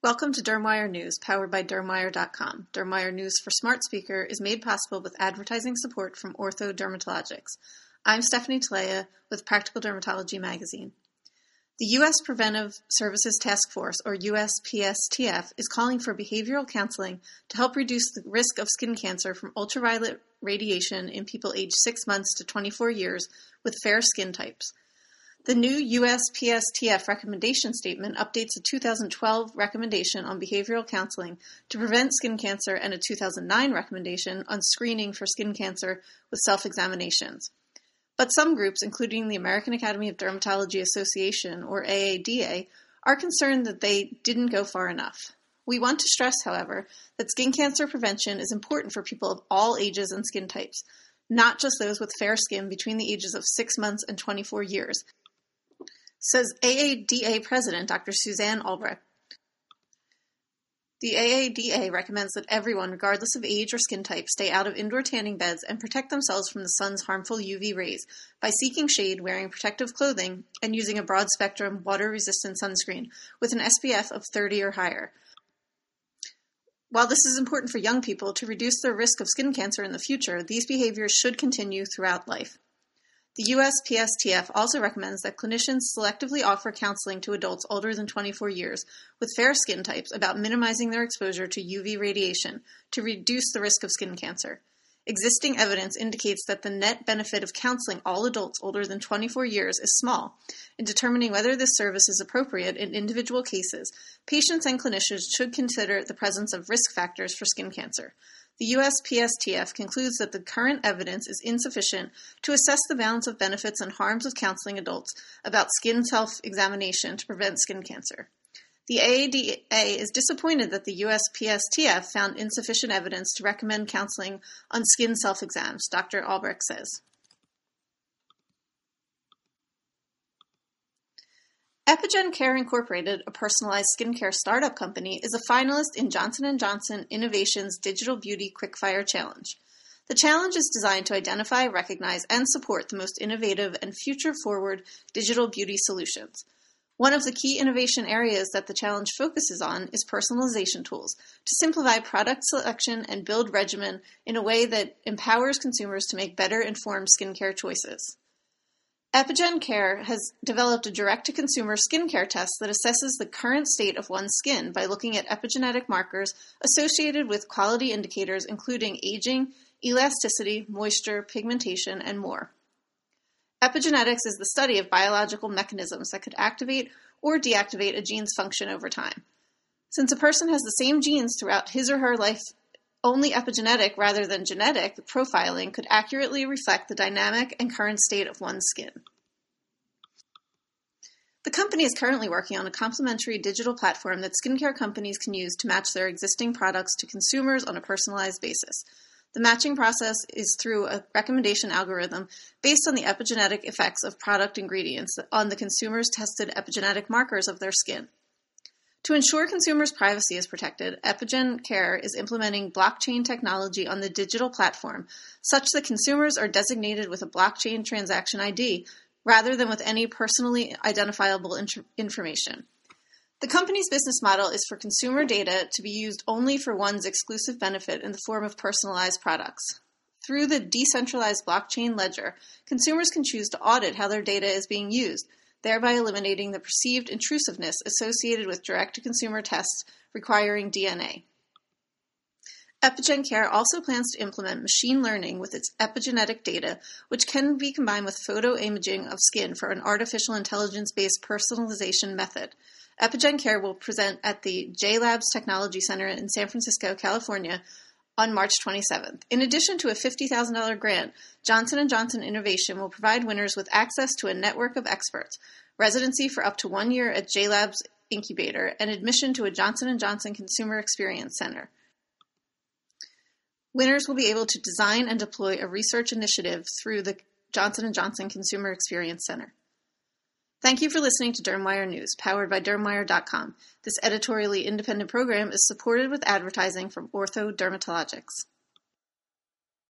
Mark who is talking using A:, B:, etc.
A: Welcome to Dermwire News, powered by Dermwire.com. Dermwire News for Smart Speaker is made possible with advertising support from Ortho Dermatologics. I'm Stephanie Talea with Practical Dermatology Magazine. The U.S. Preventive Services Task Force, or USPSTF, is calling for behavioral counseling to help reduce the risk of skin cancer from ultraviolet radiation in people aged 6 months to 24 years with fair skin types. The new USPSTF recommendation statement updates a 2012 recommendation on behavioral counseling to prevent skin cancer and a 2009 recommendation on screening for skin cancer with self examinations. But some groups, including the American Academy of Dermatology Association, or AADA, are concerned that they didn't go far enough. We want to stress, however, that skin cancer prevention is important for people of all ages and skin types, not just those with fair skin between the ages of 6 months and 24 years, says AADA President Dr. Suzanne Olbricht. The AADA recommends that everyone, regardless of age or skin type, stay out of indoor tanning beds and protect themselves from the sun's harmful UV rays by seeking shade, wearing protective clothing, and using a broad spectrum, water resistant sunscreen with an SPF of 30 or higher. While this is important for young people to reduce their risk of skin cancer in the future, these behaviors should continue throughout life. The USPSTF also recommends that clinicians selectively offer counseling to adults older than 24 years with fair skin types about minimizing their exposure to UV radiation to reduce the risk of skin cancer. Existing evidence indicates that the net benefit of counseling all adults older than 24 years is small. In determining whether this service is appropriate in individual cases, patients and clinicians should consider the presence of risk factors for skin cancer. The USPSTF concludes that the current evidence is insufficient to assess the balance of benefits and harms of counseling adults about skin self examination to prevent skin cancer. The AADA is disappointed that the USPSTF found insufficient evidence to recommend counseling on skin self exams, Dr. Olbricht says. Epigen Care Incorporated, a personalized skincare startup company, is a finalist in Johnson & Johnson Innovation's Digital Beauty Quickfire Challenge. The challenge is designed to identify, recognize, and support the most innovative and future-forward digital beauty solutions. One of the key innovation areas that the challenge focuses on is personalization tools to simplify product selection and build regimen in a way that empowers consumers to make better informed skincare choices. Epigen Care has developed a direct-to-consumer skincare test that assesses the current state of one's skin by looking at epigenetic markers associated with quality indicators including aging, elasticity, moisture, pigmentation, and more. Epigenetics is the study of biological mechanisms that could activate or deactivate a gene's function over time. Since a person has the same genes throughout his or her life only epigenetic rather than genetic profiling could accurately reflect the dynamic and current state of one's skin. The company is currently working on a complementary digital platform that skincare companies can use to match their existing products to consumers on a personalized basis. The matching process is through a recommendation algorithm based on the epigenetic effects of product ingredients on the consumer's tested epigenetic markers of their skin. To ensure consumers' privacy is protected, Epigen Care is implementing blockchain technology on the digital platform such that consumers are designated with a blockchain transaction ID rather than with any personally identifiable information. The company's business model is for consumer data to be used only for one's exclusive benefit in the form of personalized products. Through the decentralized blockchain ledger, consumers can choose to audit how their data is being used thereby eliminating the perceived intrusiveness associated with direct-to-consumer tests requiring DNA. Epigen Care also plans to implement machine learning with its epigenetic data, which can be combined with photo imaging of skin for an artificial intelligence-based personalization method. Epigen Care will present at the JLabs Technology Center in San Francisco, California on March 27th. In addition to a $50,000 grant, Johnson & Johnson Innovation will provide winners with access to a network of experts, residency for up to 1 year at JLabs Incubator, and admission to a Johnson & Johnson Consumer Experience Center. Winners will be able to design and deploy a research initiative through the Johnson & Johnson Consumer Experience Center. Thank you for listening to Dermwire News, powered by Dermwire.com. This editorially independent program is supported with advertising from Ortho Dermatologics.